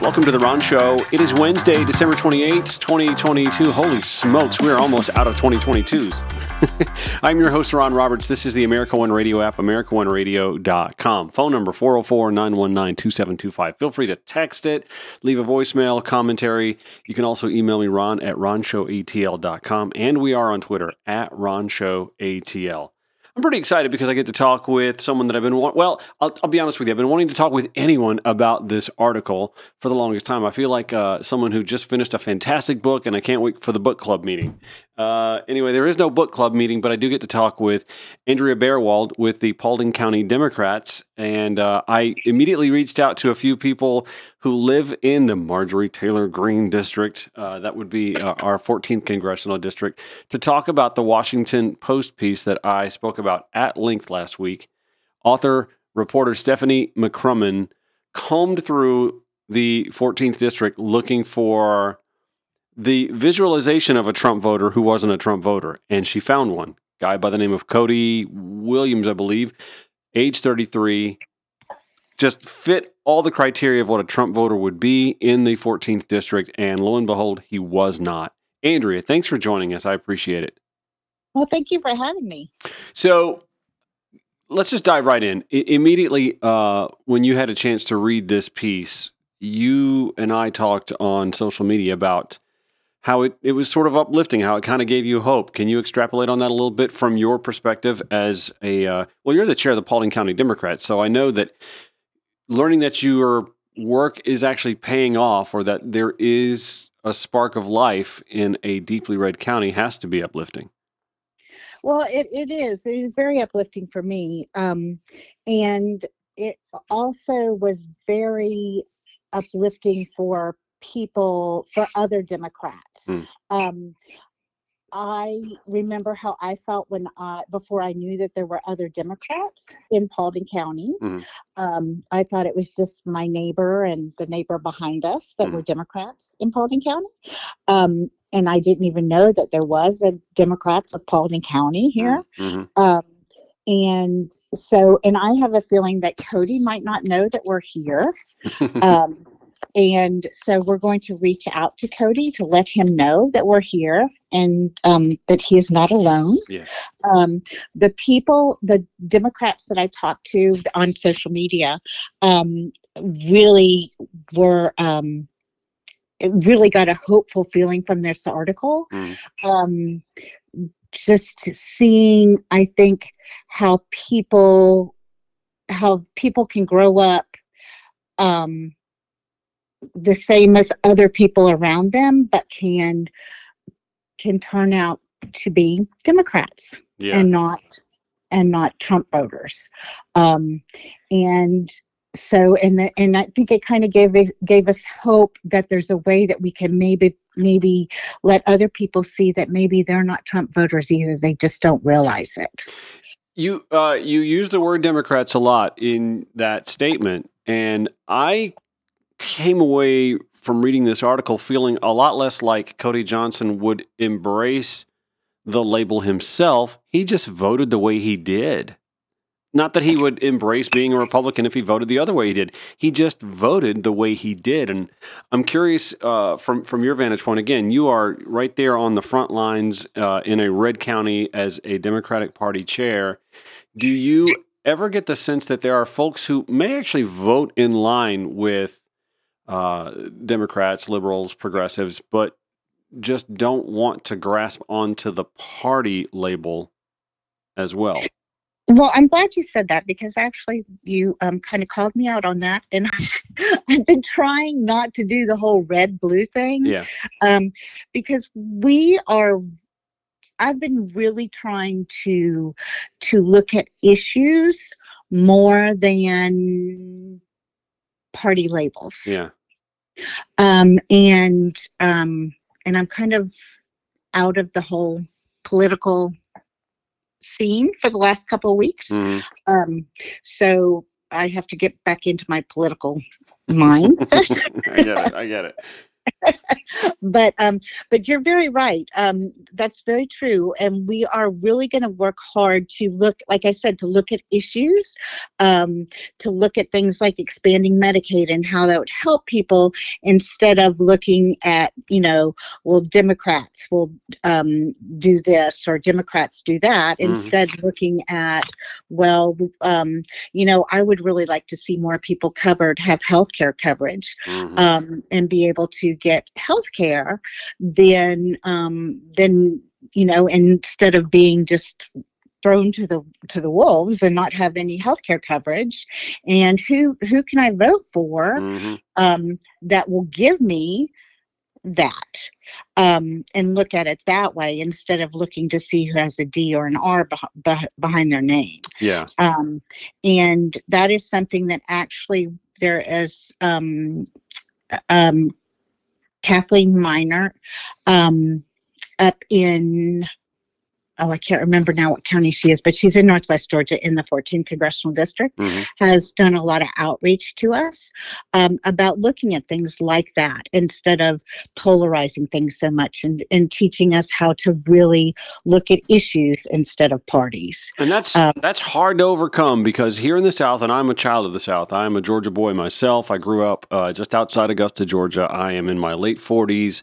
Welcome to the Ron Show. It is Wednesday, December 28th, 2022. Holy smokes, we are almost out of 2022s. I'm your host, Ron Roberts. This is the America One Radio app, AmericaOneRadio.com. Phone number 404 919 2725. Feel free to text it, leave a voicemail, commentary. You can also email me, Ron at RonShowATL.com. And we are on Twitter at RonShowATL. I'm pretty excited because I get to talk with someone that I've been well. I'll, I'll, be honest with you. I've been wanting to talk with anyone about this article for the longest time. I feel like uh, someone who just finished a fantastic book, and I can't wait for the book club meeting. Uh, anyway, there is no book club meeting, but I do get to talk with Andrea Baerwalde with the Paulding County Democrats. And uh, I immediately reached out to a few people who live in the Marjorie Taylor Greene district. Uh, that would be uh, our 14th congressional district to talk about the Washington Post piece that I spoke about at length last week. Author, reporter Stephanie McCrummen combed through the 14th district looking for the visualization of a Trump voter who wasn't a Trump voter, and she found one. Guy by the name of Cody Williams, I believe, age 33, just fit all the criteria of what a Trump voter would be in the 14th district, and lo and behold, he was not. Andrea, thanks for joining us. I appreciate it. Well, thank you for having me. So, let's just dive right in. I- immediately, uh, when you had a chance to read this piece, you and I talked on social media about how it, it was sort of uplifting, how it kind of gave you hope. Can you extrapolate on that a little bit from your perspective as a, uh, well, you're the chair of the Paulding County Democrats. So I know that learning that your work is actually paying off or that there is a spark of life in a deeply red county has to be uplifting. Well, it, it is. It is very uplifting for me. Um, and it also was very uplifting for people for other Democrats. Mm. Um, I remember how I felt when I before I knew that there were other Democrats in Paulding County. Mm. Um, I thought it was just my neighbor and the neighbor behind us that mm. were Democrats in Paulding County, um, and I didn't even know that there was a Democrats of Paulding County here. Mm-hmm. Um, and so, and I have a feeling that Cody might not know that we're here. um, and so we're going to reach out to Cody to let him know that we're here and um, that he is not alone. Yeah. Um, the people, the Democrats that I talked to on social media, um, really were. Um, really got a hopeful feeling from this article. Mm. Um, just seeing, I think, how people how people can grow up um, the same as other people around them, but can can turn out to be Democrats yeah. and not and not Trump voters. Um, and so and the, and I think it kind of gave gave us hope that there's a way that we can maybe maybe let other people see that maybe they're not Trump voters either. They just don't realize it. You uh, you use the word Democrats a lot in that statement, and I came away from reading this article feeling a lot less like Cody Johnson would embrace the label himself. He just voted the way he did. Not that he would embrace being a Republican if he voted the other way he did. He just voted the way he did. And I'm curious uh, from from your vantage point. Again, you are right there on the front lines uh, in a red county as a Democratic Party chair. Do you ever get the sense that there are folks who may actually vote in line with uh, Democrats, liberals, progressives, but just don't want to grasp onto the party label as well. Well, I'm glad you said that because actually you um, kind of called me out on that, and I've been trying not to do the whole red blue thing. Yeah. Um, because we are. I've been really trying to to look at issues more than party labels. Yeah. Um, and um, and I'm kind of out of the whole political scene for the last couple of weeks. Mm. Um, so I have to get back into my political mindset. I get it. I get it. But um, but you're very right. Um, that's very true, and we are really going to work hard to look, like I said, to look at issues, um, to look at things like expanding Medicaid and how that would help people instead of looking at, you know, well, Democrats will um, do this or Democrats do that. Mhm. Instead, looking at, well, um, you know, I would really like to see more people covered have health care coverage Mhm. um, and be able to get health care, then um, then you know instead of being just thrown to the to the wolves and not have any health care coverage and who who can i vote for Mhm. um, that will give me that um, and look at it that way instead of looking to see who has a d or an r beh- beh- behind their name Yeah. um, and that is something that actually there is um, um, Kathleen Miner um, up in oh I can't remember now what county she is, but she's in Northwest Georgia in the 14th congressional district. Mhm. Has done a lot of outreach to us um, about looking at things like that instead of polarizing things so much and, and teaching us how to really look at issues instead of parties. And that's Um, that's hard to overcome because here in the South, and I'm a child of the South. I'm a Georgia boy myself. I grew up uh, just outside Augusta, Georgia. I am in my late 40s,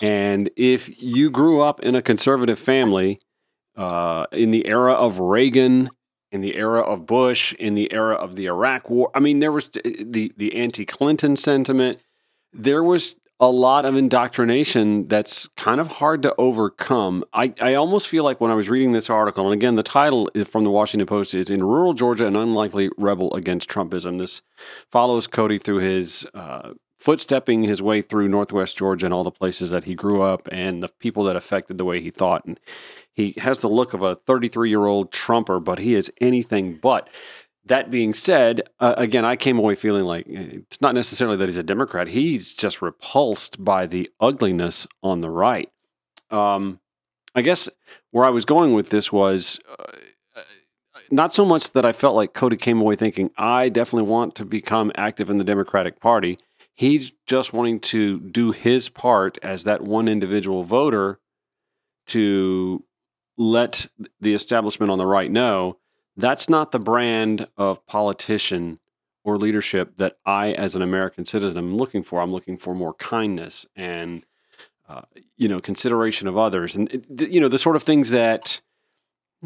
and if you grew up in a conservative family uh, in the era of Reagan, in the era of Bush, in the era of the Iraq War, I mean, there was the the anti-Clinton sentiment. There was a lot of indoctrination that's kind of hard to overcome. I, I almost feel like when I was reading this article, and again, the title from the Washington Post is In Rural Georgia, an Unlikely Rebel Against Trumpism. This follows Cody through his uh, footstepping his way through Northwest Georgia and all the places that he grew up and the people that affected the way he thought. And he has the look of a 33 year old Trumper, but he is anything but. That being said, uh, again, I came away feeling like eh, it's not necessarily that he's a Democrat. He's just repulsed by the ugliness on the right. Um, I guess where I was going with this was uh, not so much that I felt like Cody came away thinking, I definitely want to become active in the Democratic Party. He's just wanting to do his part as that one individual voter to let the establishment on the right know that's not the brand of politician or leadership that I, as an American citizen, am looking for. I'm looking for more kindness and, uh, you know, consideration of others, and you know the sort of things that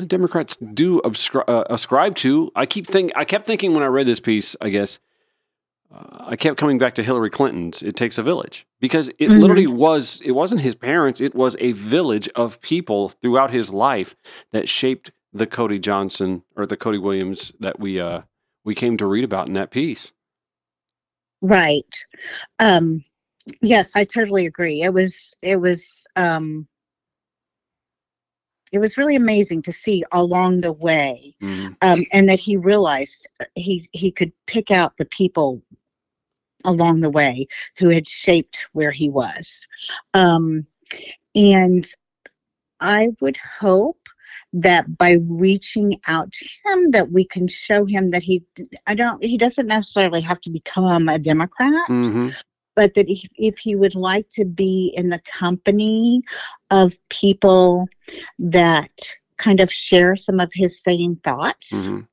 Democrats do abscri- uh, ascribe to. I keep think I kept thinking when I read this piece, I guess. I kept coming back to Hillary Clinton's "It Takes a Village" because it Mhm. literally was. It wasn't his parents; it was a village of people throughout his life that shaped the Cody Johnson or the Cody Williams that we uh, we came to read about in that piece. Right. Um yes, I totally agree. It was it was um it was really amazing to see along the way Mhm. um and that he realized uh, he he could pick out the people along the way who had shaped where he was. Um and I would hope that by reaching out to him that we can show him that he I don't he doesn't necessarily have to become a Democrat Mhm. but that if, if he would like to be in the company of people that kind of share some of his same thoughts, Mhm.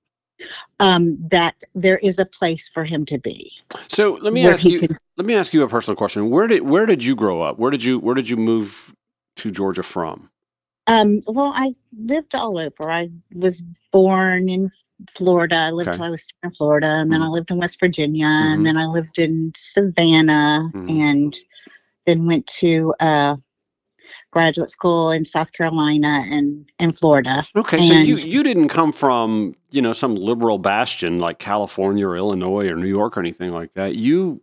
Um, that there is a place for him to be. So let me ask you. can- Let me ask you a personal question. Where did where did you grow up? Where did you where did you move to Georgia from? um, well, I lived all over. I was born in Florida. I lived Okay. till I was in Florida, and then I lived in West Virginia, Mhm. and then I lived in Savannah, Mhm. and then went to uh, graduate school in South Carolina and in Florida. Okay, so you you didn't come from you know some liberal bastion like California or Illinois or New York or anything like that. You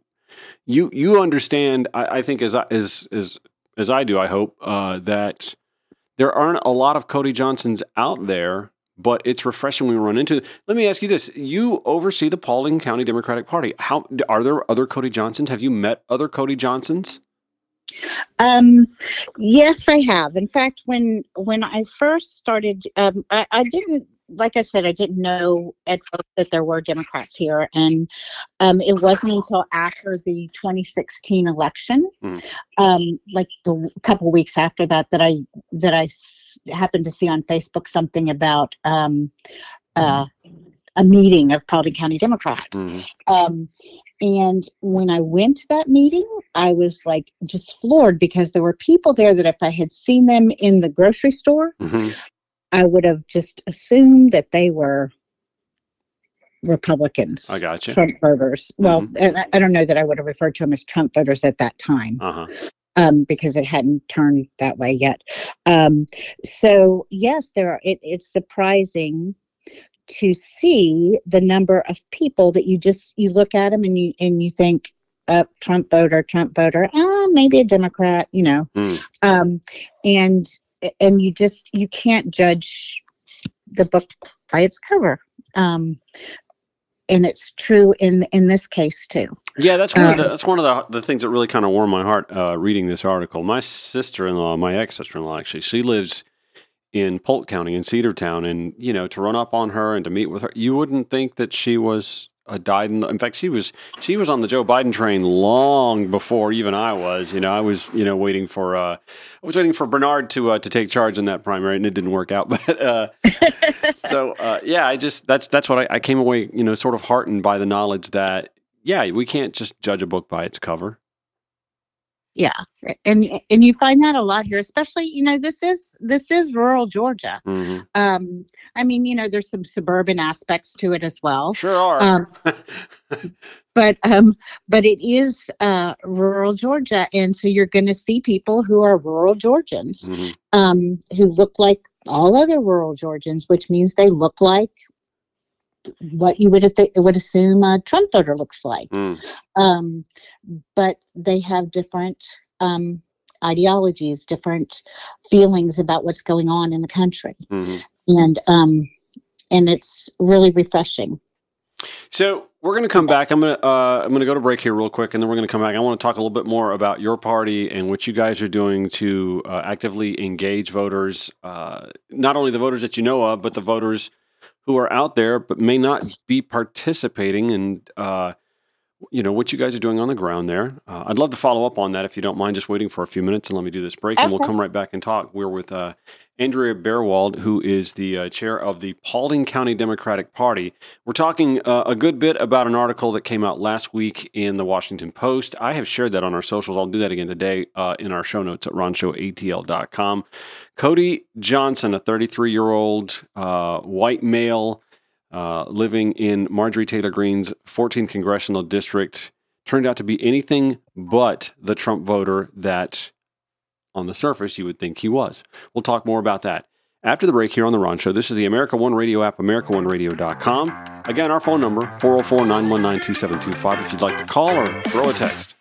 you you understand. I, I think as I, as as as I do. I hope uh, that there aren't a lot of Cody Johnsons out there. But it's refreshing when we run into. Let me ask you this: You oversee the Paulding County Democratic Party. How are there other Cody Johnsons? Have you met other Cody Johnsons? Um, yes, I have. In fact, when when I first started, um, I, I didn't like I said, I didn't know at first that there were Democrats here, and um, it wasn't until after the 2016 election, Mm. um, like the couple weeks after that, that I that I s- happened to see on Facebook something about um, uh, a meeting of Paulding County Democrats. Mhm. And when I went to that meeting, I was like just floored because there were people there that if I had seen them in the grocery store, Mhm. I would have just assumed that they were Republicans, I got you. Trump voters. Well, and I, I don't know that I would have referred to them as Trump voters at that time Uh huh. um, because it hadn't turned that way yet. Um, so yes, there are. It, it's surprising to see the number of people that you just you look at them and you and you think. Uh, Trump voter, Trump voter, ah, maybe a Democrat, you know, Mm. um, and and you just you can't judge the book by its cover, um, and it's true in in this case too. Yeah, that's one of the Um, that's one of the the things that really kind of warmed my heart uh, reading this article. My sister in law, my ex sister in law, actually, she lives in Polk County in Cedartown, and you know to run up on her and to meet with her, you wouldn't think that she was a died in, the, in fact she was she was on the Joe Biden train long before even I was you know I was you know waiting for uh I was waiting for Bernard to uh, to take charge in that primary and it didn't work out but uh so uh, yeah, I just that's that's what I, I came away, you know, sort of heartened by the knowledge that yeah, we can't just judge a book by its cover. Yeah, and and you find that a lot here, especially you know this is this is rural Georgia. hmm Um, I mean, you know, there's some suburban aspects to it as well. Sure are. Um, but um, but it is uh, rural Georgia, and so you're going to see people who are rural Georgians, Mhm. um, who look like all other rural Georgians, which means they look like what you would th- would assume a Trump voter looks like. Mm. Um, but they have different um, ideologies, different feelings about what's going on in the country, Mhm. and um, and it's really refreshing. So we're going to come back. I'm going to uh, I'm going to go to break here real quick, and then we're going to come back. I want to talk a little bit more about your party and what you guys are doing to uh, actively engage voters, uh, not only the voters that you know of, but the voters who are out there but may not be participating, and uh, you know what you guys are doing on the ground there. Uh, I'd love to follow up on that if you don't mind, just waiting for a few minutes and let me do this break, and we'll come right back and talk. We're with uh, Andrea Baerwalde, who is the uh, chair of the Paulding County Democratic Party. We're talking uh, a good bit about an article that came out last week in the Washington Post. I have shared that on our socials. I'll do that again today uh, in our show notes at ronshowatl.com. Cody Johnson, a 33 year old uh, white male uh, living in Marjorie Taylor Greene's 14th congressional district, turned out to be anything but the Trump voter that on the surface you would think he was. We'll talk more about that. After the break here on The Ron Show, this is the America One Radio app, AmericaOneRadio.com. Again, our phone number, 404 919 2725, if you'd like to call or throw a text.